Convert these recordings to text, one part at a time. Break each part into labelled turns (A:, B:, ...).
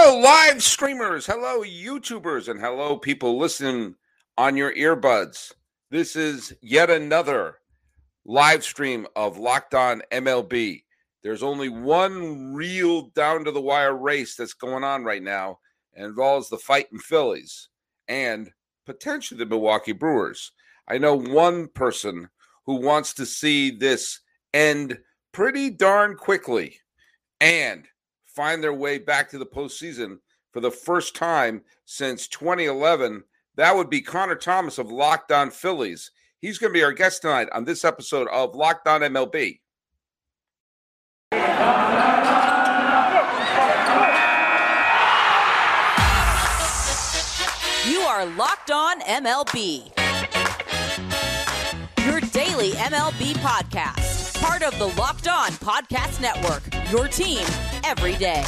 A: Hello, live streamers. Hello, YouTubers. And hello, people listening on your earbuds. This is yet another live stream of Locked On MLB. There's only one real down to the wire race that's going on right now and involves the fighting Phillies and potentially the Milwaukee Brewers. I know one person who wants to see this end pretty darn quickly and find their way back to the postseason for the first time since 2011. That would be Connor Thomas of Locked On Phillies. He's going to be our guest tonight on this episode of Locked On MLB.
B: You are Locked On MLB. Your daily MLB podcast. Part of the Locked On Podcast Network. Your team every day.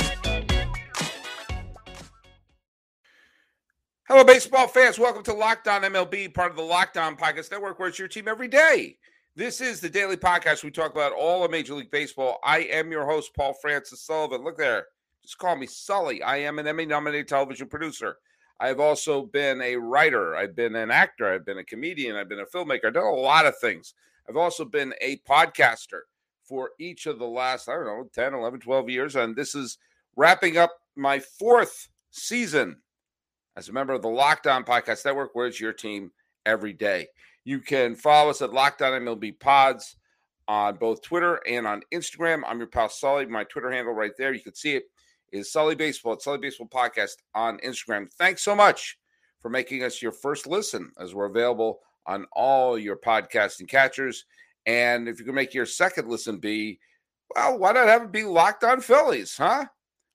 A: Hello, baseball fans. Welcome to Locked On MLB, part of the Locked On Podcast Network, where it's your team every day. This is the daily podcast. We talk about all of Major League Baseball. I am your host, Paul Francis Sullivan. Look there. Just call me Sully. I am an Emmy nominated television producer. I've also been a writer. I've been an actor. I've been a comedian. I've been a filmmaker. I've done a lot of things. I've also been a podcaster for each of the last, I don't know, 10, 11, 12 years. And this is wrapping up my fourth season as a member of the Locked On Podcast Network, where it's your team every day. You can follow us at Locked On MLB Pods on both Twitter and on Instagram. I'm your pal Sully. My Twitter handle right there. You can see it is Sully Baseball at Sully Baseball Podcast on Instagram. Thanks so much for making us your first listen as we're available on all your podcasting catchers. And if you can make your second listen be, well, why not have it be Locked On Phillies, huh?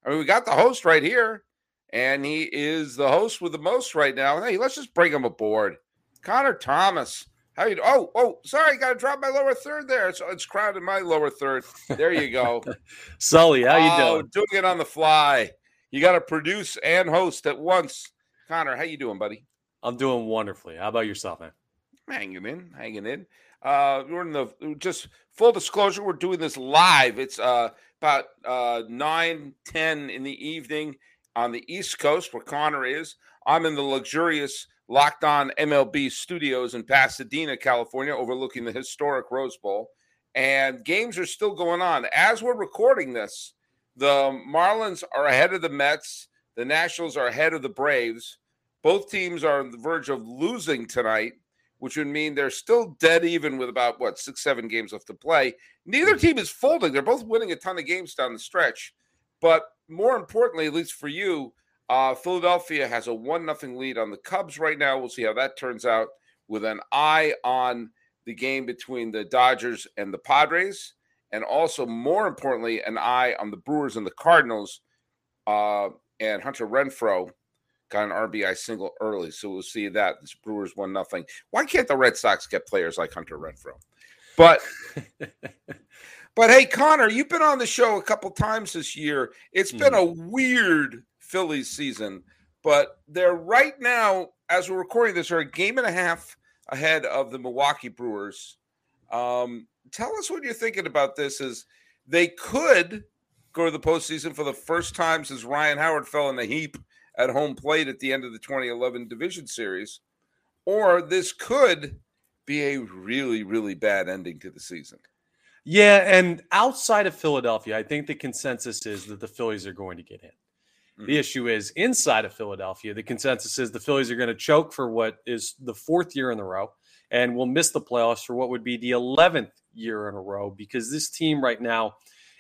A: I mean, we got the host right here, and he is the host with the most right now. Hey, let's just bring him aboard. Connor Thomas. How you? Oh, oh, sorry, I got to drop my lower third there. So it's crowded my lower third. There you go,
C: Sully. How you
A: oh,
C: doing?
A: Doing it on the fly. You got to produce and host at once. Connor, how you doing, buddy?
C: I'm doing wonderfully. How about yourself, man?
A: Hanging in, hanging in. Uh, we're in the just full disclosure. We're doing this live. It's uh about uh 9, 10 in the evening on the East Coast where Connor is. I'm in the luxurious Locked On MLB studios in Pasadena, California, overlooking the historic Rose Bowl. And games are still going on. As we're recording this, the Marlins are ahead of the Mets. The Nationals are ahead of the Braves. Both teams are on the verge of losing tonight, which would mean they're still dead even with about, what, six, seven games left to play. Neither team is folding. They're both winning a ton of games down the stretch. But more importantly, at least for you, uh, Philadelphia has a one nothing lead on the Cubs right now. We'll see how that turns out. With an eye on the game between the Dodgers and the Padres, and also more importantly, an eye on the Brewers and the Cardinals. Uh, and Hunter Renfroe got an RBI single early, so we'll see that. This Brewers one nothing. Why can't the Red Sox get players like Hunter Renfroe? But but hey, Connor, you've been on the show a couple times this year. It's been
C: Mhm.
A: a weird Phillies season, but they're right now, as we're recording this, are a game and a half ahead of the Milwaukee Brewers. Um, tell us what you're thinking about this. Is they could go to the postseason for the first time since Ryan Howard fell in the heap at home plate at the end of the 2011 division series, or this could be a really, really bad ending to the season.
C: Yeah, and outside of Philadelphia, I think the consensus is that the Phillies are going to get in. The mm. issue is inside of Philadelphia, the consensus is the Phillies are going to choke for what is the fourth year in a row and will miss the playoffs for what would be the 11th year in a row because this team right now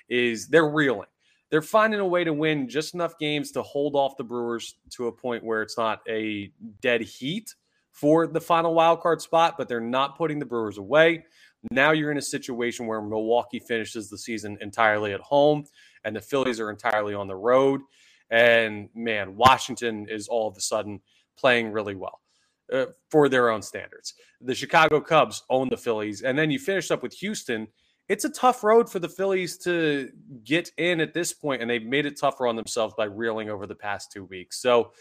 C: is they're reeling. They're finding a way to win just enough games to hold off the Brewers to a point where it's not a dead heat for the final wild card spot, but they're not putting the Brewers away. Now you're in a situation where Milwaukee finishes the season entirely at home and the Phillies are entirely on the road. And man, Washington is all of a sudden playing really well uh, for their own standards. The Chicago Cubs own the Phillies. And then you finish up with Houston. It's a tough road for the Phillies to get in at this point, and they've made it tougher on themselves by reeling over the past two weeks. So,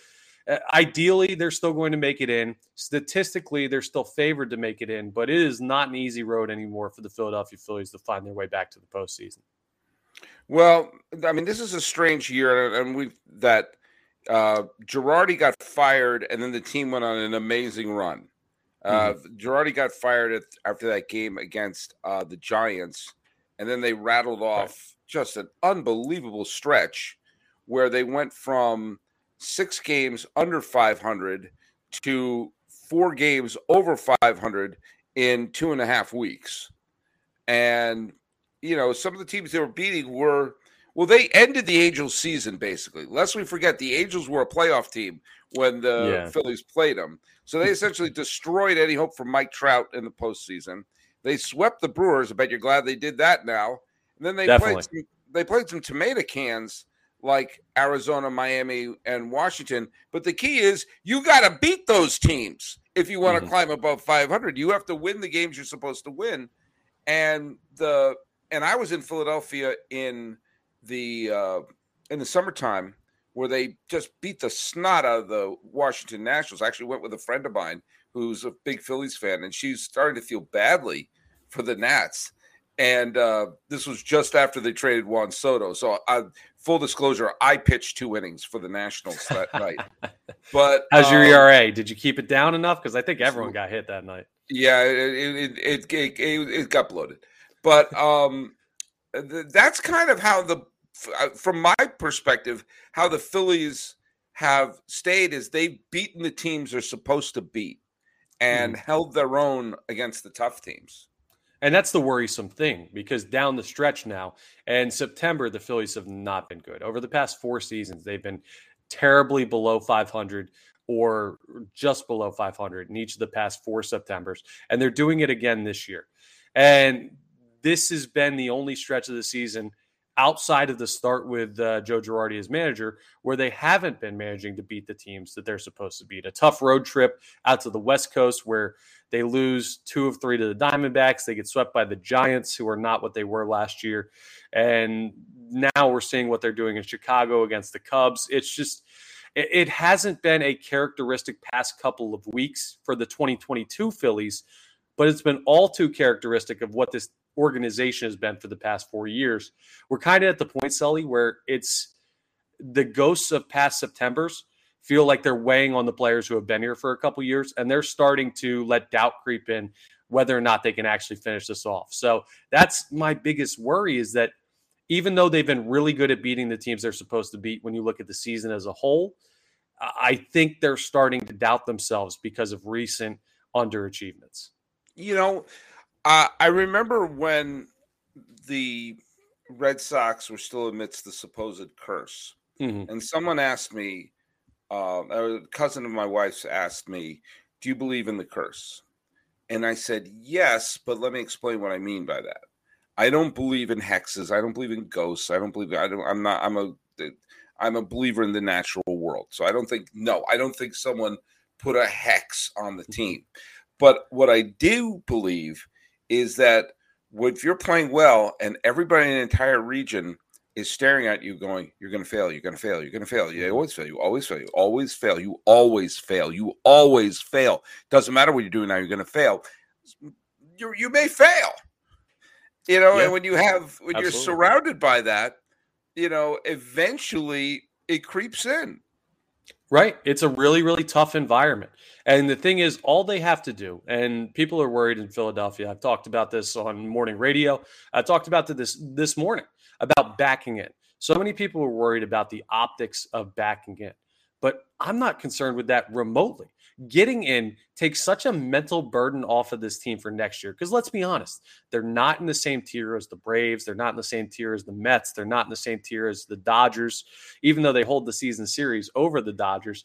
C: uh, ideally, they're still going to make it in. Statistically, they're still favored to make it in, but it is not an easy road anymore for the Philadelphia Phillies to find their way back to the postseason.
A: Well, I mean, this is a strange year, and we that uh, Girardi got fired, and then the team went on an amazing run. Uh, mm-hmm. Girardi got fired at, after that game against uh, the Giants, and then they rattled off right. just an unbelievable stretch where they went from six games under 500 to four games over 500 in two and a half weeks. And, you know, some of the teams they were beating were well, they ended the Angels season basically. Lest we forget, the Angels were a playoff team when the yeah. Phillies played them. So they essentially destroyed any hope for Mike Trout in the postseason. They swept the Brewers. I bet you're glad they did that now. And then they Definitely. played some, they played some tomato cans like Arizona, Miami, and Washington. But the key is you got to beat those teams if you want to mm-hmm. climb above 500. You have to win the games you're supposed to win. And the and I was in Philadelphia in the uh, in the summertime where they just beat the snot out of the Washington Nationals. I actually went with a friend of mine who's a big Phillies fan, and she's starting to feel badly for the Nats. And uh, this was just after they traded Juan Soto. So, uh, full disclosure, I pitched two innings for the Nationals that night. But
C: how's your um, ERA? Did you keep it down enough? Because I think everyone got hit that night.
A: Yeah, it it, it it, it, got bloated. But um, that's kind of how the from my perspective, how the Phillies have stayed is they've beaten the teams they're supposed to beat and mm. held their own against the tough teams.
C: And that's the worrisome thing because down the stretch now, and September, the Phillies have not been good. Over the past four seasons, they've been terribly below 500 or just below 500 in each of the past four Septembers. And they're doing it again this year. And this has been the only stretch of the season outside of the start with uh, Joe Girardi as manager, where they haven't been managing to beat the teams that they're supposed to beat. A tough road trip out to the West Coast where they lose two of three to the Diamondbacks. They get swept by the Giants, who are not what they were last year. And now we're seeing what they're doing in Chicago against the Cubs. It's just, it, it hasn't been a characteristic past couple of weeks for the 2022 Phillies, but it's been all too characteristic of what this organization has been for the past four years. We're kind of at the point, Sully, where it's the ghosts of past Septembers feel like they're weighing on the players who have been here for a couple years, and they're starting to let doubt creep in whether or not they can actually finish this off. So that's my biggest worry is that even though they've been really good at beating the teams they're supposed to beat, when you look at the season as a whole, I think they're starting to doubt themselves because of recent underachievements.
A: You know, uh, I remember when the Red Sox were still amidst the supposed curse, mm-hmm. and someone asked me, uh, a cousin of my wife's asked me, "Do you believe in the curse?" And I said, "Yes, but let me explain what I mean by that. I don't believe in hexes. I don't believe in ghosts. I don't believe. I don't. I'm not. I'm a. I'm a believer in the natural world. So I don't think. No, I don't think someone put a hex on the mm-hmm. team. But what I do believe is that if you're playing well and everybody in the entire region is staring at you going, you're going to fail, you're going to fail, you're going to fail. You mm-hmm. always fail, you always fail, you always fail, you always fail, you always fail. Doesn't matter what you're doing now, you're going to fail. You you may fail. You know, yeah. and when you have when Absolutely. you're surrounded by that, you know, eventually it creeps in.
C: Right. It's a really, really tough environment. And the thing is, all they have to do, and people are worried in Philadelphia. I've talked about this on morning radio. I talked about this this morning about backing in. So many people are worried about the optics of backing in, but I'm not concerned with that remotely getting in takes such a mental burden off of this team for next year. Because let's be honest, they're not in the same tier as the Braves. They're not in the same tier as the Mets. They're not in the same tier as the Dodgers, even though they hold the season series over the Dodgers.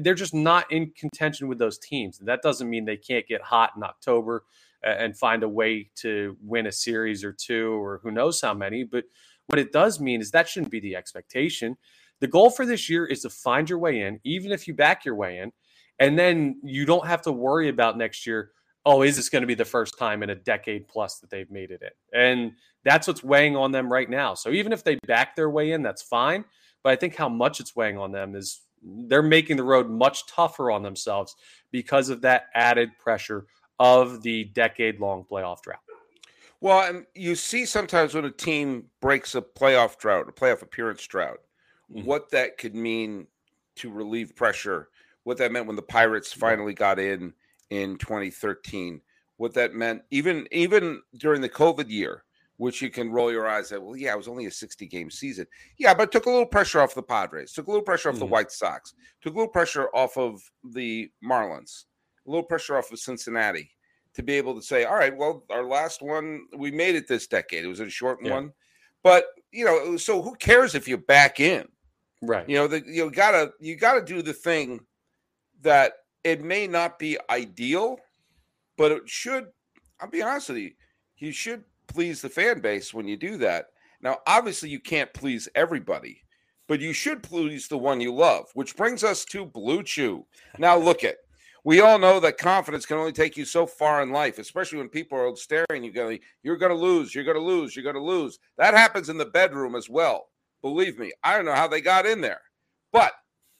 C: They're just not in contention with those teams. And that doesn't mean they can't get hot in October and find a way to win a series or two or who knows how many. But what it does mean is that shouldn't be the expectation. The goal for this year is to find your way in, even if you back your way in and then you don't have to worry about next year. Oh, is this going to be the first time in a decade plus that they've made it in? And that's what's weighing on them right now. So even if they back their way in, that's fine. But I think how much it's weighing on them is they're making the road much tougher on themselves because of that added pressure of the decade long playoff drought.
A: Well, and you see sometimes when a team breaks a playoff drought, a playoff appearance drought, mm-hmm. what that could mean to relieve pressure, what that meant when the Pirates finally got in in 2013, what that meant even even during the COVID year, which you can roll your eyes at. Well, yeah, it was only a 60 game season. Yeah, but took a little pressure off the Padres, took a little pressure off mm-hmm. the White Sox, took a little pressure off of the Marlins, a little pressure off of Cincinnati to be able to say, all right, well, our last one, we made it this decade. It was a short yeah. one. But, you know, so who cares if you're back in?
C: Right.
A: You know, the, you gotta you gotta do the thing that it may not be ideal, but it should. I'll be honest with you, you should please the fan base when you do that. Now, obviously, you can't please everybody, but you should please the one you love, which brings us to Blue Chew. Now, look at we all know that confidence can only take you so far in life, especially when people are staring you going, you're going to lose, you're going to lose, you're going to lose. That happens in the bedroom as well. Believe me, I don't know how they got in there, but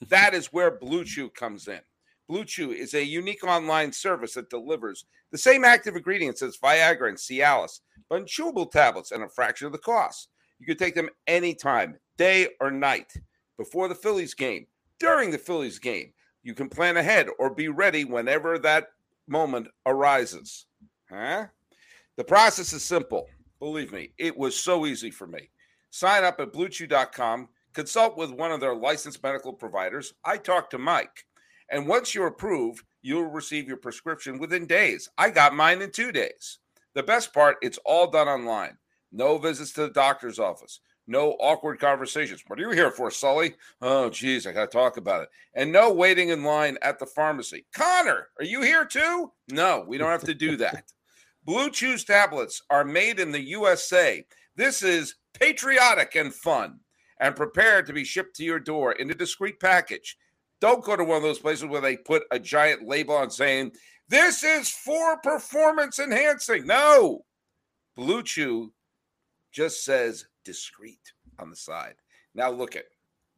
A: that is where Blue Chew comes in. Blue Chew is a unique online service that delivers the same active ingredients as Viagra and Cialis, but in chewable tablets and a fraction of the cost. You can take them anytime, day or night, before the Phillies game, during the Phillies game. You can plan ahead or be ready whenever that moment arises. Huh? The process is simple. Believe me, it was so easy for me. Sign up at bluechew.com, consult with one of their licensed medical providers. I talked to Mike. And once you're approved, you'll receive your prescription within days. I got mine in two days. The best part, it's all done online. No visits to the doctor's office. No awkward conversations. What are you here for, Sully? Oh, geez, I got to talk about it. And no waiting in line at the pharmacy. Connor, are you here too? No, we don't have to do that. Blue Chews tablets are made in the USA. This is patriotic and fun and prepared to be shipped to your door in a discreet package. Don't go to one of those places where they put a giant label on saying, This is for performance enhancing. No. Blue Chew just says discreet on the side. Now look at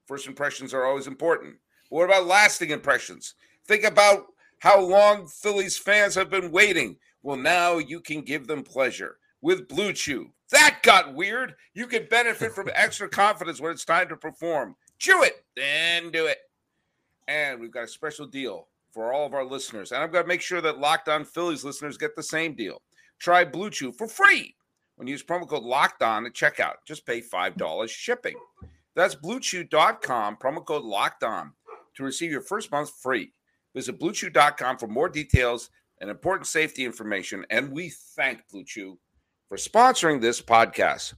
A: first impressions are always important. What about lasting impressions? Think about how long Phillies fans have been waiting. Well, now you can give them pleasure with Blue Chew. That got weird. You can benefit from extra confidence when it's time to perform. Chew it, then do it. And we've got a special deal for all of our listeners. And I'm going to make sure that Locked On Phillies listeners get the same deal. Try Blue Chew for free when you use promo code Locked On at checkout. Just pay $5 shipping. That's bluechew.com, promo code Locked On to receive your first month free. Visit bluechew.com for more details and important safety information. And we thank Blue Chew for sponsoring this podcast.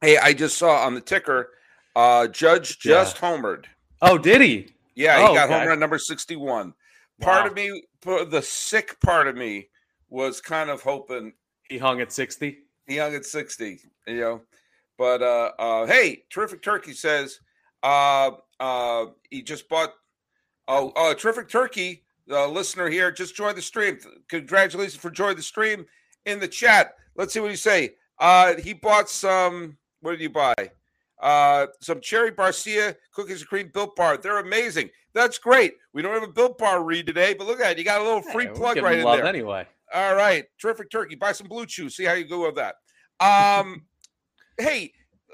A: Hey, I just saw on the ticker, uh, Judge just yeah. homered.
C: Oh, did he?
A: Yeah, he oh, got okay. home run number 61. Part wow. of me, the sick part of me, was kind of hoping
C: he hung at 60.
A: He hung at 60, you know. But uh, uh hey, terrific turkey says uh uh he just bought oh uh terrific turkey, the listener here just joined the stream. Congratulations for joining the stream in the chat. Let's see what you say. Uh he bought some what did you buy? Uh, some cherry barcia cookies and cream built bar. They're amazing. That's great. We don't have a built bar read today, but look at it. You got a little free plug right in there.
C: Anyway.
A: All right. Terrific turkey. Buy some blue chew. See how you go with that. Um, hey,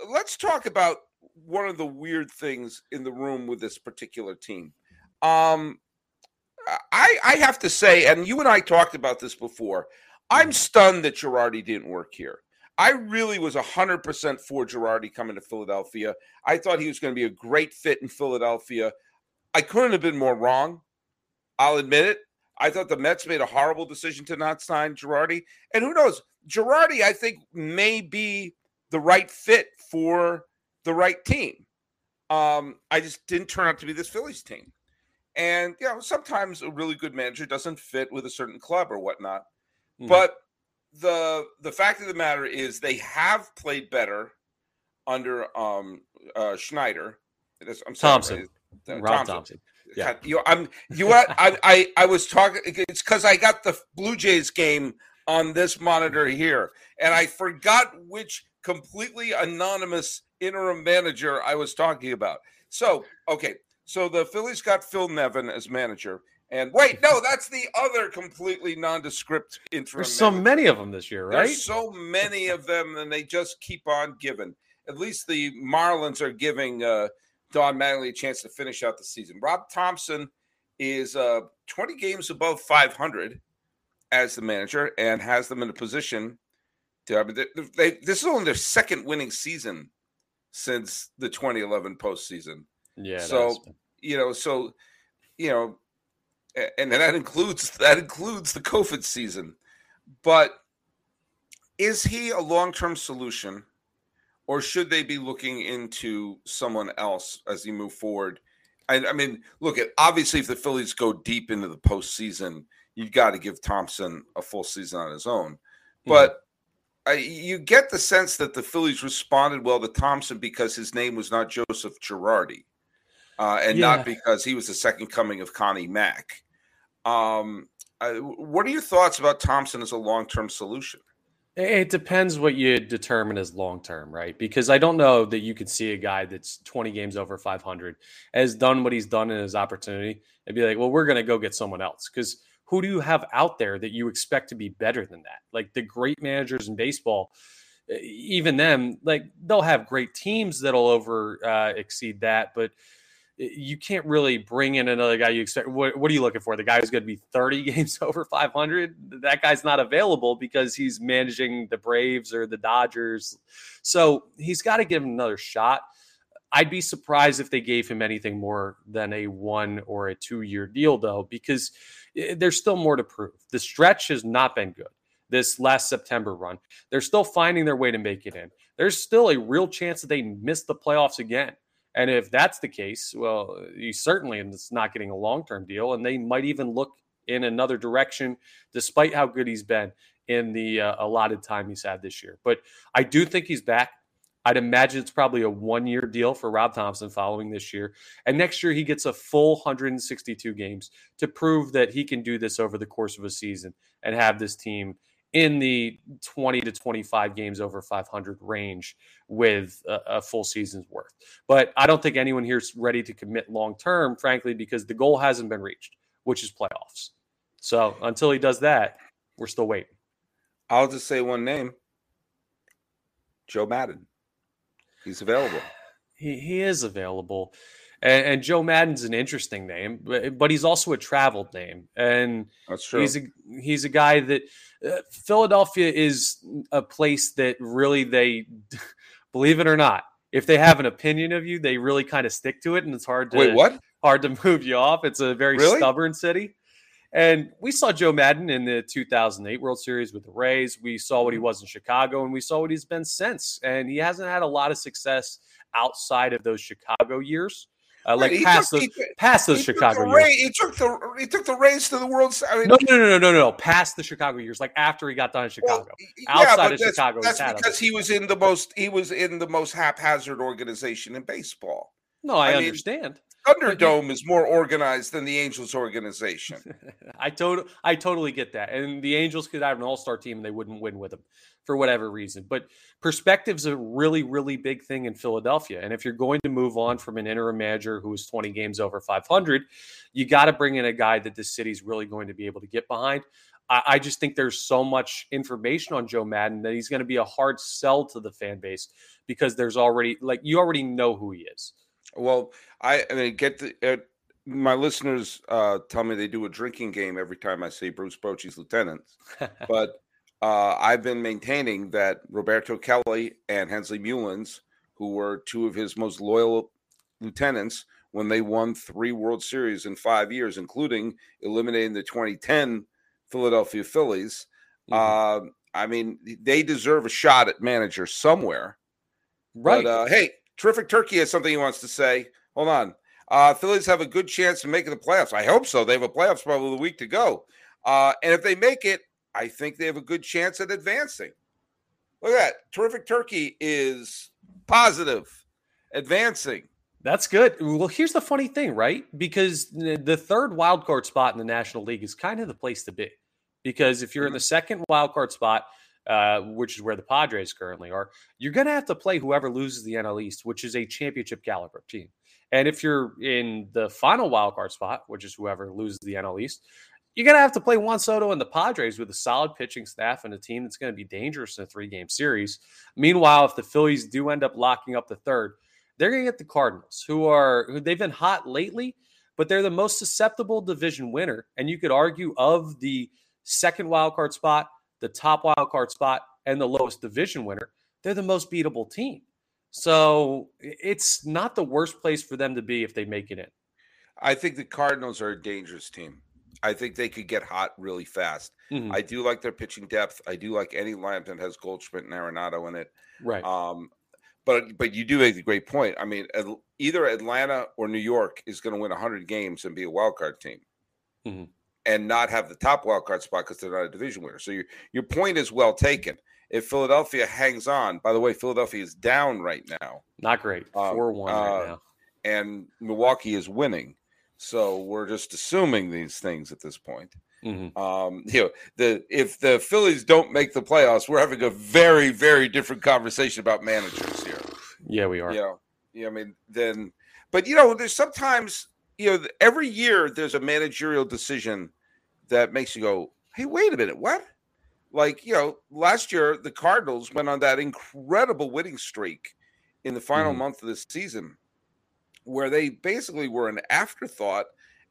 A: let's talk about one of the weird things in the room with this particular team. Um, I I have to say, and you and I talked about this before. I'm stunned that Girardi didn't work here. I really was 100% for Girardi coming to Philadelphia. I thought he was going to be a great fit in Philadelphia. I couldn't have been more wrong. I'll admit it. I thought the Mets made a horrible decision to not sign Girardi. And who knows? Girardi, I think, may be the right fit for the right team. Um, I just didn't turn out to be this Phillies team. And, you know, sometimes a really good manager doesn't fit with a certain club or whatnot. Mm-hmm. But the the fact of the matter is they have played better under um uh Schneider.
C: I'm sorry, Thomson. Uh, Rob Thomson. Thomson.
A: Yeah. You I'm you what I, I I was talking it's because I got the Blue Jays game on this monitor here, and I forgot which completely anonymous interim manager I was talking about. So, okay, so the Phillies got Phil Nevin as manager. And wait, no, that's the other completely nondescript interim.
C: There's so many of them this year, right?
A: There's so many of them, and they just keep on giving. At least the Marlins are giving uh, Don Mattingly a chance to finish out the season. Rob Thomson is uh, 20 games above 500 as the manager and has them in a position to. I mean, they, they, this is only their second winning season since the 2011 postseason.
C: Yeah.
A: So you know, so you know, and that includes that includes the COVID season. But is he a long term solution, or should they be looking into someone else as they move forward? I, I mean, look at obviously if the Phillies go deep into the postseason, you've got to give Thomson a full season on his own. Mm-hmm. But I, you get the sense that the Phillies responded well to Thomson because his name was not Joseph Girardi, uh, and yeah. not because he was the second coming of Connie Mack. Um, uh, what are your thoughts about Thomson as a long term solution?
C: It depends what you determine as long term, right? Because I don't know that you could see a guy that's 20 games over 500 has done what he's done in his opportunity and be like, well, we're going to go get someone else. Because who do you have out there that you expect to be better than that? Like the great managers in baseball, even them, like they'll have great teams that'll over uh, exceed that, but you can't really bring in another guy you expect. What, what are you looking for? The guy who's going to be 30 games over 500? That guy's not available because he's managing the Braves or the Dodgers. So he's got to give him another shot. I'd be surprised if they gave him anything more than a one or a two year deal, though, because eh, there's still more to prove. The stretch has not been good this last September run. They're still finding their way to make it in. There's still a real chance that they miss the playoffs again. And if that's the case, well, he certainly is not getting a long term deal, and they might even look in another direction, despite how good he's been in the uh, allotted time he's had this year. But I do think he's back. I'd imagine it's probably a one year deal for Rob Thomson following this year. And next year, he gets a full 162 games to prove that he can do this over the course of a season and have this team in the 20 to 25 games over 500 range with a, a, full season's worth. But I don't think anyone here is ready to commit long term, frankly, because the goal hasn't been reached, which is playoffs. So until he does that, we're still waiting.
A: I'll just say one name Joe Maddon. He's available.
C: He, he is available. And, and, Joe Maddon's an interesting name, but, but he's also a traveled name, and
A: that's true.
C: He's a he's a guy that uh, Philadelphia is a place that really they believe it or not, if they have an opinion of you, they really kind of stick to it, and it's hard to
A: wait what
C: hard to move you off. It's a very really? stubborn city. And we saw Joe Maddon in the 2008 World Series with the Rays. We saw what he mm-hmm. was in Chicago, and we saw what he's been since. And he hasn't had a lot of success outside of those Chicago years. Uh, like he past took, those, he, past those Chicago years.
A: Ray, he took the he took the Rays to the World.
C: I mean, no, no, no, no, no, no. Past the Chicago years, like after he got done in Chicago, well, outside yeah, of
A: that's,
C: Chicago.
A: That's because he was in the most he was in the most haphazard organization in baseball.
C: No, I, I understand. Mean,
A: Thunderdome is more organized than the Angels organization.
C: I totally, I totally get that. And the Angels could have an all-star team and they wouldn't win with them for whatever reason. But perspective's a really, really big thing in Philadelphia. And if you're going to move on from an interim manager who is 20 games over 500, you got to bring in a guy that the city's really going to be able to get behind. I, I just think there's so much information on Joe Maddon that he's going to be a hard sell to the fan base because there's already like you already know who he is.
A: Well, I, I mean, get the. Uh, my listeners uh, tell me they do a drinking game every time I say Bruce Bochy's lieutenants, but uh, I've been maintaining that Roberto Kelly and Hensley Meulens, who were two of his most loyal lieutenants when they won three World Series in five years, including eliminating the 2010 Philadelphia Phillies. Mm-hmm. Uh, I mean, they deserve a shot at manager somewhere.
C: Right.
A: But, uh, hey, Terrific Turkey has something he wants to say. Hold on. Uh, Phillies have a good chance of making the playoffs. I hope so. They have a playoffs probably a week to go. Uh, and if they make it, I think they have a good chance at advancing. Look at that. Terrific Turkey is positive, advancing.
C: That's good. Well, here's the funny thing, right? Because the third wild card spot in the National League is kind of the place to be. Because if you're in the mm-hmm. second wild card spot, uh, which is where the Padres currently are, you're going to have to play whoever loses the NL East, which is a championship caliber team. And if you're in the final wild card spot, which is whoever loses the NL East, you're going to have to play Juan Soto and the Padres with a solid pitching staff and a team that's going to be dangerous in a three game series. Meanwhile, if the Phillies do end up locking up the third, they're going to get the Cardinals, who are who they've been hot lately, but they're the most susceptible division winner. And you could argue of the second wild card spot, the top wild card spot, and the lowest division winner, they're the most beatable team. So it's not the worst place for them to be if they make it in.
A: I think the Cardinals are a dangerous team. I think they could get hot really fast.
C: Mhm.
A: I do like their pitching depth. I do like any lineup that has Goldschmidt and Arenado in it.
C: Right.
A: Um, but but you do make a great point. I mean, either Atlanta or New York is going to win 100 games and be a wild card team,
C: Mhm.
A: And not have the top wild card spot because they're not a division winner. So your your point is well taken. If Philadelphia hangs on, by the way, Philadelphia is down right now,
C: Not great.
A: uh,
C: 4 1 right
A: uh,
C: now.
A: and Milwaukee is winning. So we're just assuming these things at this point.
C: Mhm.
A: Um, you know, the if the Phillies don't make the playoffs, we're having a very, very different conversation about managers here.
C: Yeah, we are.
A: Yeah, You know, yeah, I mean, then, but you know, there's sometimes, you know, every year there's a managerial decision that makes you go, "Hey, wait a minute, what?" Like, you know, last year the Cardinals went on that incredible winning streak in the final
C: Mhm.
A: month of the season, where they basically were an afterthought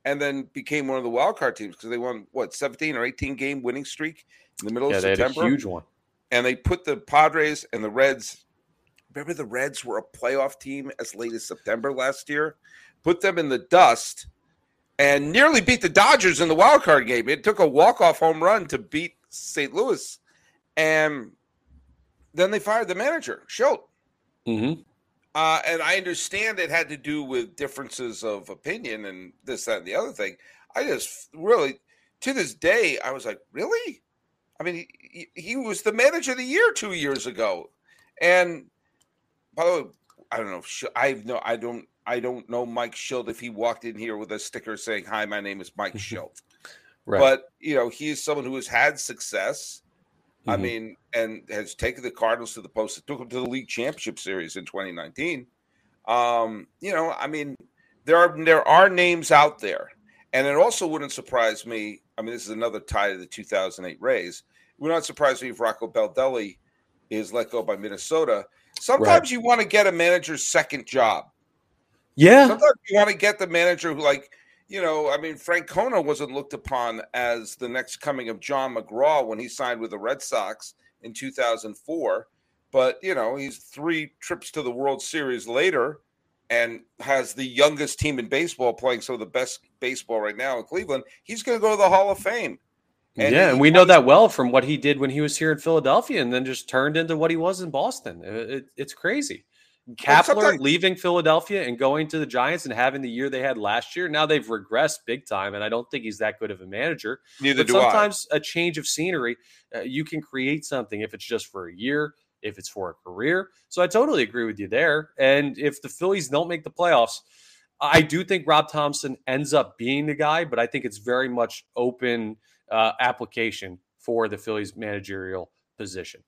A: and then became one of the wild card teams because they won what 17 or 18 game winning streak in the middle
C: Yeah,
A: of
C: they had a
A: September
C: huge one.
A: and they put the Padres and the Reds. Remember, the Reds were a playoff team as late as September last year. Put them in the dust and nearly beat the Dodgers in the wild card game. It took a walk off home run to beat St. Louis, and then they fired the manager, Schultz.
C: hmm
A: Uh, and I understand it had to do with differences of opinion and this, that, and the other thing. I just really, to this day, I was like, really? I mean, he, he was the manager of the year two years ago, and by the way, I don't know. I know I don't I don't know Mike Shildt if he walked in here with a sticker saying, "Hi, my name is Mike Shildt."
C: Right.
A: But you know, he is someone who has had success. I
C: Mhm.
A: mean, and has taken the Cardinals to the post. Took them to the league championship series in 2019. Um, you know, I mean, there are there are names out there, and it also wouldn't surprise me. I mean, this is another tie to the 2008 Rays. It would not surprise me if Rocco Baldelli is let go by Minnesota. Sometimes you want to get a manager's second job.
C: Yeah.
A: Sometimes you want to get the manager who, like, you know, I mean, Francona wasn't looked upon as the next coming of John McGraw when he signed with the Red Sox in 2004. But, you know, he's three trips to the World Series later and has the youngest team in baseball playing some of the best baseball right now in Cleveland. He's going to go to the Hall of Fame. And
C: yeah, and we know that well from what he did when he was here in Philadelphia, and then just turned into what he was in Boston. It- it- it's crazy. Kapler leaving Philadelphia and going to the Giants and having the year they had last year. Now they've regressed big time, and I don't think he's that good of a manager.
A: Neither
C: But
A: do I.
C: sometimes a change of scenery, uh, you can create something if it's just for a year, if it's for a career. So I totally agree with you there. And if the Phillies don't make the playoffs, I do think Rob Thomson ends up being the guy, but I think it's very much open uh, application for the Phillies managerial position.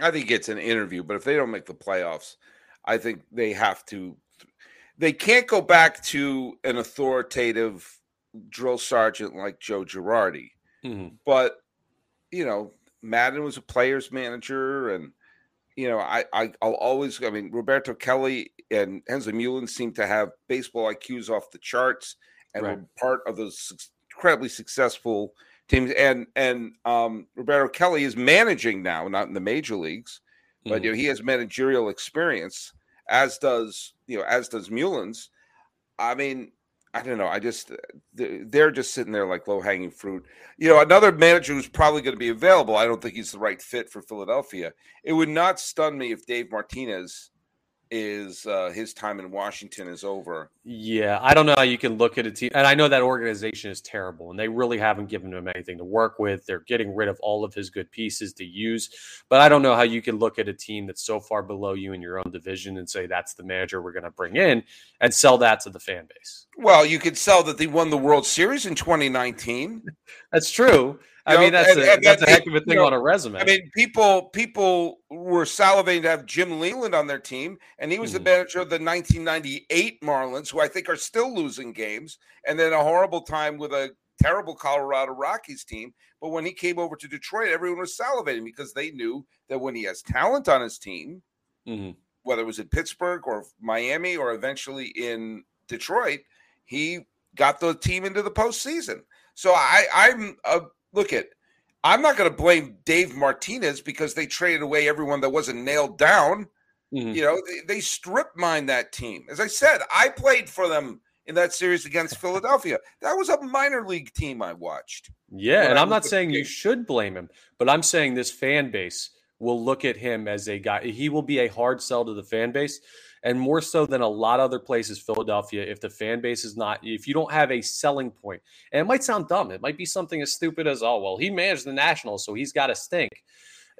A: I think it's an interview, but if they don't make the playoffs, I think they have to. They can't go back to an authoritative drill sergeant like Joe Girardi,
C: Mhm.
A: but you know, Maddon was a player's manager, and you know, I, I I'll always. I mean, Roberto Kelly and Hensley Meulens seem to have baseball IQs off the charts, and
C: Right.
A: were part of those incredibly successful teams. And and um, Roberto Kelly is managing now, not in the major leagues but
C: Mhm.
A: you know he has managerial experience as does you know as does Meulens. I mean, I don't know. I just they're just sitting there like low hanging fruit. You know, another manager who's probably going to be available. I don't think he's the right fit for Philadelphia. It would not stun me if Dave Martinez is uh, his time in Washington is over.
C: Yeah, I don't know how you can look at a team, and I know that organization is terrible, and they really haven't given him anything to work with. They're getting rid of all of his good pieces to use, but I don't know how you can look at a team that's so far below you in your own division and say that's the manager we're going to bring in and sell that to the fan base.
A: Well, you could sell that they won the World Series in 2019.
C: That's true. I
A: You know,
C: mean, that's
A: and-
C: a
A: and
C: that's a heck of a
A: you
C: thing
A: know,
C: on a resume.
A: I mean, people people were salivating to have Jim Leyland on their team, and he was
C: Mhm.
A: the manager of the 1998 Marlins, who I think are still losing games, and then a horrible time with a terrible Colorado Rockies team. But when he came over to Detroit, everyone was salivating because they knew that when he has talent on his team,
C: Mhm.
A: whether it was in Pittsburgh or Miami or eventually in Detroit, he got the team into the postseason. So I, I'm uh, look at. I'm not going to blame Dave Martinez because they traded away everyone that wasn't nailed down. Mm-hmm. You know, they, they strip mine that team. As I said, I played for them in that series against Philadelphia. That was a minor league team I watched.
C: Yeah, and I'm not saying you should blame him, but I'm saying this fan base will look at him as a guy. He will be a hard sell to the fan base, and more so than a lot of other places, Philadelphia. If the fan base is not, if you don't have a selling point, and it might sound dumb, it might be something as stupid as, oh well, he managed the Nationals, so he's got to stink.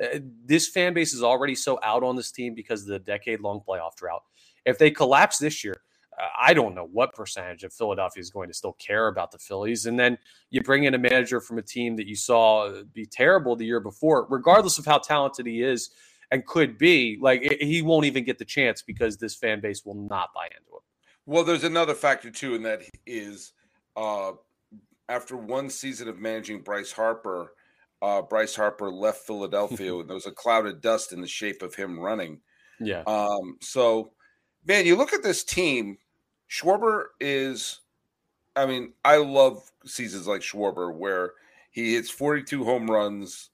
C: Uh, this fan base is already so out on this team because of the decade long playoff drought. If they collapse this year, I don't know what percentage of Philadelphia is going to still care about the Phillies. And then you bring in a manager from a team that you saw be terrible the year before, regardless of how talented he is and could be, like he won't even get the chance because this fan base will not buy into it.
A: Well, there's another factor too, and that is uh, after one season of managing Bryce Harper, uh, Bryce Harper left Philadelphia, and there was a cloud of dust in the shape of him running.
C: Yeah.
A: Um, so, man, you look at this team Schwarber is, I mean, I love seasons like Schwarber where he hits 42 home runs.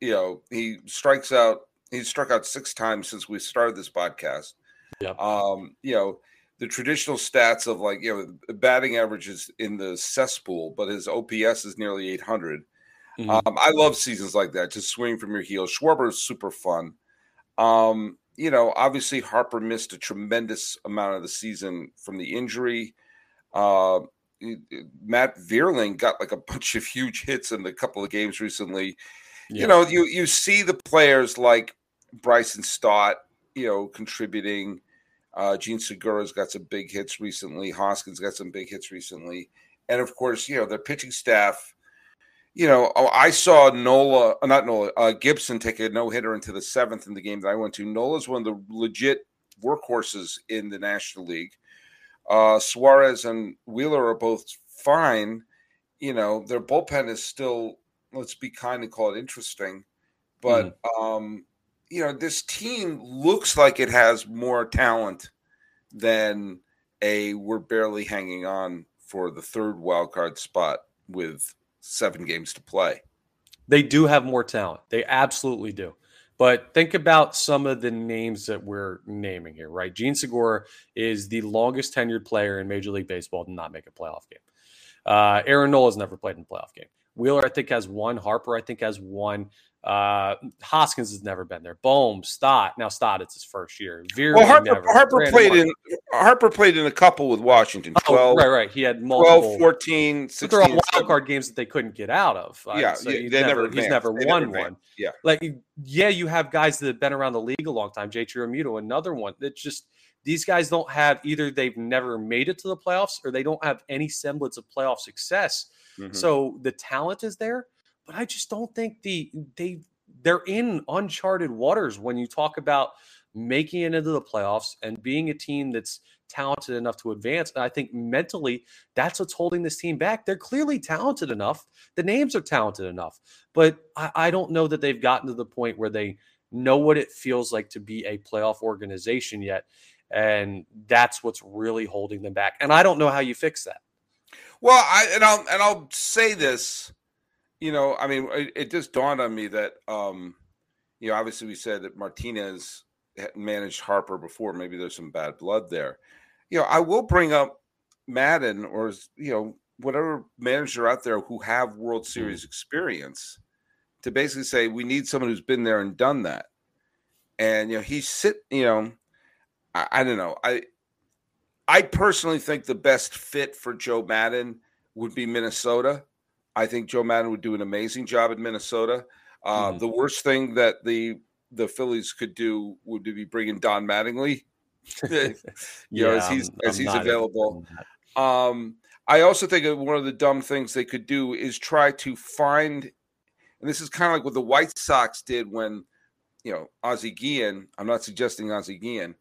A: You know, he strikes out, he's struck out six times since we started this podcast.
C: Yeah.
A: Um, you know, the traditional stats of like, you know, batting averages in the cesspool, but his OPS is nearly 800. Mm-hmm. Um, I love seasons like that, to swing from your heels. Schwarber is super fun. Um, you know, obviously Harper missed a tremendous amount of the season from the injury. Uh, Matt Vierling got like a bunch of huge hits in a couple of games recently. Yeah. You know, you you see the players like Bryson Stott, you know, contributing. Uh, Jean Segura's got some big hits recently. Hoskins got some big hits recently, and of course, you know, their pitching staff you know, oh, I saw Nola, uh, not Nola, uh, Gibson take a no hitter into the seventh in the game that I went to. Nola's one of the legit workhorses in the National League. Uh, Suarez and Wheeler are both fine. You know, their bullpen is still, let's be kind and call it interesting. But, mm. um, you know, this team looks like it has more talent than a we're barely hanging on for the third wild card spot with seven games to play.
C: They do have more talent. They absolutely do. But think about some of the names that we're naming here, right? Jean Segura is the longest tenured player in Major League Baseball to not make a playoff game. Uh, Aaron Nola has never played in a playoff game. Wheeler, I think, has one. Harper, I think, has one. Uh, Hoskins has never been there. Bohm, Stott. Now Stott, it's his first year.
A: Veer well, Harper, never. Harper Brandon played Martin. in Harper played in a couple with Washington. 12,
C: oh, right, right. He had multiple
A: 12, 14, 16.
C: But they're all wild card games that they couldn't get out of.
A: Yeah, so yeah they never,
C: he's never
A: they
C: won
A: never
C: one.
A: Yeah.
C: Like, yeah, you have guys that have been around the league a long time. JT Realmuto, another one. It's just these guys don't have either they've never made it to the playoffs or they don't have any semblance of playoff success. Mm-hmm. So the talent is there, but I just don't think the they they're in uncharted waters when you talk about making it into the playoffs and being a team that's talented enough to advance. And I think mentally, that's what's holding this team back. They're clearly talented enough. The names are talented enough, but I, I don't know that they've gotten to the point where they know what it feels like to be a playoff organization yet. And that's what's really holding them back. And I don't know how you fix that.
A: Well, I and I'll and I'll say this you know, I mean, it, it, just dawned on me that, um, you know, obviously we said that Martinez managed Harper before. Maybe there's some bad blood there. You know, I will bring up Madden or you know whatever manager out there who have World mm-hmm. Series experience to basically say we need someone who's been there and done that. And you know, he's sit. You know, I, I don't know. I I personally think the best fit for Joe Maddon would be Minnesota I think Joe Maddon would do an amazing job in Minnesota. Uh, mm-hmm. The worst thing that the the Phillies could do would be bringing Don Mattingly, you yeah, know, as he's I'm, as I'm he's available. Um, I also think one of the dumb things they could do is try to find, and this is kind of like what the White Sox did when, you know, Ozzie Guillen. I'm not suggesting Ozzie Guillen,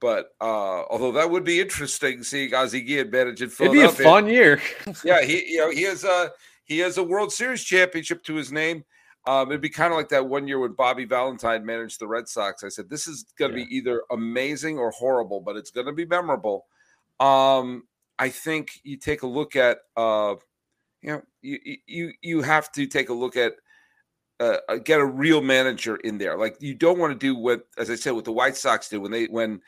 A: but uh, although that would be interesting seeing Ozzie Guillen manage in Philadelphia.
C: It'd be a fun year.
A: yeah, he you know he has a he has a World Series championship to his name. Um, it'd be kind of like that one year when Bobby Valentine managed the Red Sox. I said, this is going to
C: Yeah.
A: be either amazing or horrible, but it's going to be memorable. Um, I think you take a look at, uh, you know, you you you have to take a look at uh, uh, get a real manager in there. Like you don't want to do what, as I said, what the White Sox did when they when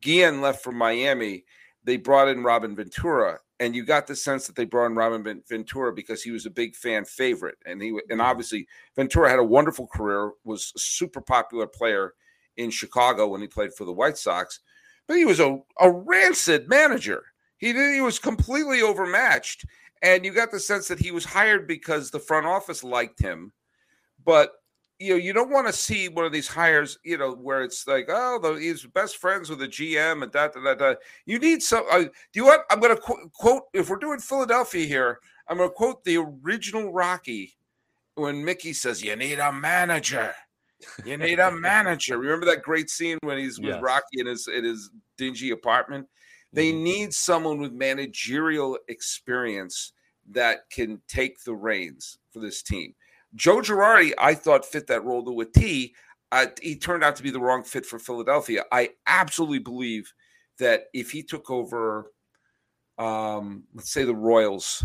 A: Guillen left from Miami. They brought in Robin Ventura, and you got the sense that they brought in Robin Ventura because he was a big fan favorite, and he and mm-hmm. obviously Ventura had a wonderful career, was a super popular player in Chicago when he played for the White Sox, but he was a, a rancid manager. He did, he was completely overmatched, and you got the sense that he was hired because the front office liked him, but you know you don't want to see one of these hires, you know, where it's like oh the, he's best friends with the GM and that that that. You need some. Uh, do you want? I'm going to qu- quote if we're doing Philadelphia here. I'm going to quote the original Rocky when Mickey says, "You need a manager." You need a manager. Remember that great scene when he's with
C: Yes.
A: Rocky in his in his dingy apartment? They
C: Mhm.
A: need someone with managerial experience that can take the reins for this team. Joe Girardi, I thought fit that role to a T. Uh, he turned out to be the wrong fit for Philadelphia. I absolutely believe that if he took over, um, let's say the Royals,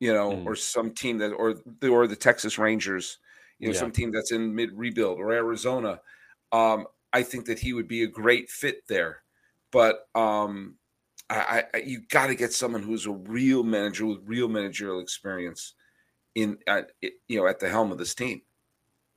A: you know,
C: Mm.
A: or some team that, or the or the Texas Rangers, you know,
C: Yeah.
A: some team that's in mid rebuild or Arizona, um, I think that he would be a great fit there. But um, I, I you got to get someone who's a real manager with real managerial experience in, it- you know, at the helm of this team.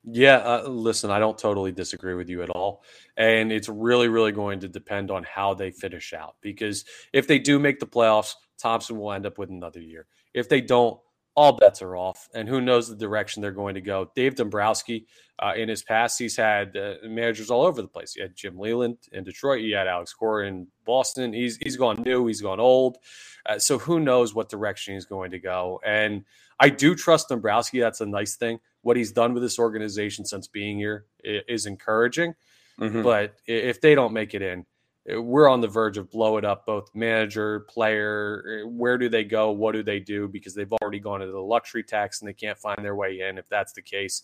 C: Yeah, uh, listen, I don't totally disagree with you at all. And it's really, really going to depend on how they finish out. Because if they do make the playoffs, Thomson will end up with another year. If they don't, all bets are off. And who knows the direction they're going to go. Dave Dombrowski, uh, in his past, he's had uh, managers all over the place. He had Jim Leyland in Detroit. He had Alex Cora in Boston. He's he's gone new. He's gone old. Uh, so who knows what direction he's going to go. And I do trust Dombrowski. That's a nice thing. What he's done with this organization since being here is encouraging.
A: Mhm.
C: But if they don't make it in, uh, we're on the verge of blow it up, both manager, player. uh, Where do they go? What do they do? Because they've already gone into the luxury tax and they can't find their way in. If that's the case,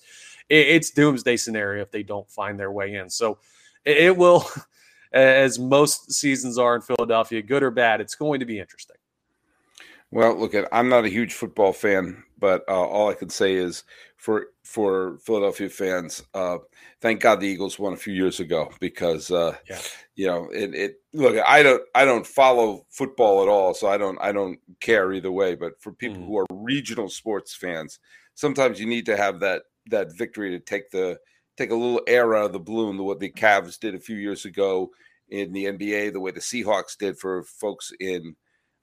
C: it's doomsday scenario if they don't find their way in. So it will, as most seasons are in Philadelphia, good or bad, it's going to be interesting.
A: Well, look at I'm not a huge football fan, but uh, all I can say is for for Philadelphia fans, uh, thank God the Eagles won a few years ago because uh,
C: Yeah.
A: you know it, it. Look, I don't I don't follow football at all, so I don't I don't care either way. But for people
C: Mhm.
A: who are regional sports fans, sometimes you need to have that that victory to take the take a little air out of the balloon. The what the Cavs did a few years ago in the NBA, the way the Seahawks did for folks in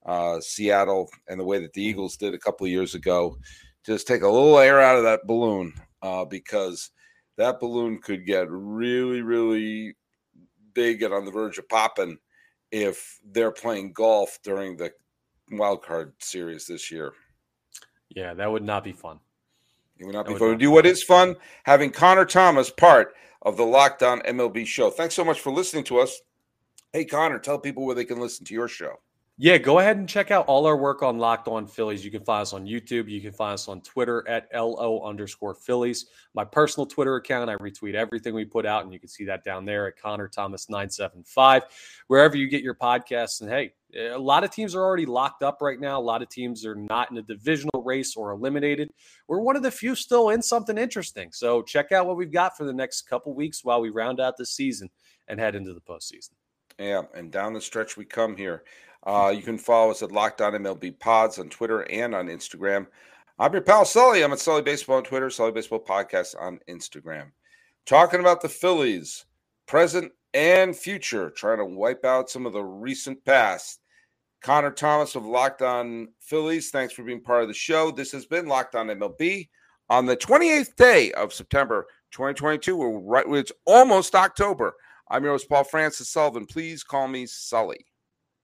A: uh, Seattle and the way that the Eagles did a couple of years ago. Just take a little air out of that balloon uh, because that balloon could get really, really big and on the verge of popping if they're playing golf during the wild card series this year.
C: Yeah, that would not be fun.
A: It would not
C: That
A: be
C: would
A: fun.
C: not
A: Do what
C: fun.
A: fun having Connor Thomas part of the Locked On MLB show. Thanks so much for listening to us. Hey, Connor, tell people where they can listen to your show.
C: Yeah, go ahead and check out all our work on Locked On Phillies. You can find us on YouTube. You can find us on Twitter at LO underscore Phillies. My personal Twitter account, I retweet everything we put out, and you can see that down there at Connor Thomas 975. Wherever you get your podcasts. And hey, a lot of teams are already locked up right now. A lot of teams are not in a divisional race or eliminated. We're one of the few still in something interesting. So check out what we've got for the next couple weeks while we round out the season and head into the postseason.
A: Yeah, and down the stretch we come here. Uh, you can follow us at Locked On MLB Pods on Twitter and on Instagram. I'm your pal Sully. I'm at Sully Baseball on Twitter, Sully Baseball Podcast on Instagram. Talking about the Phillies, present and future, trying to wipe out some of the recent past. Connor Thomas of Locked On Phillies, thanks for being part of the show. This has been Locked On MLB on the 28th day of September 2022. We're right, it's almost October. I'm your host, Paul Francis Sullivan. Please call me Sully.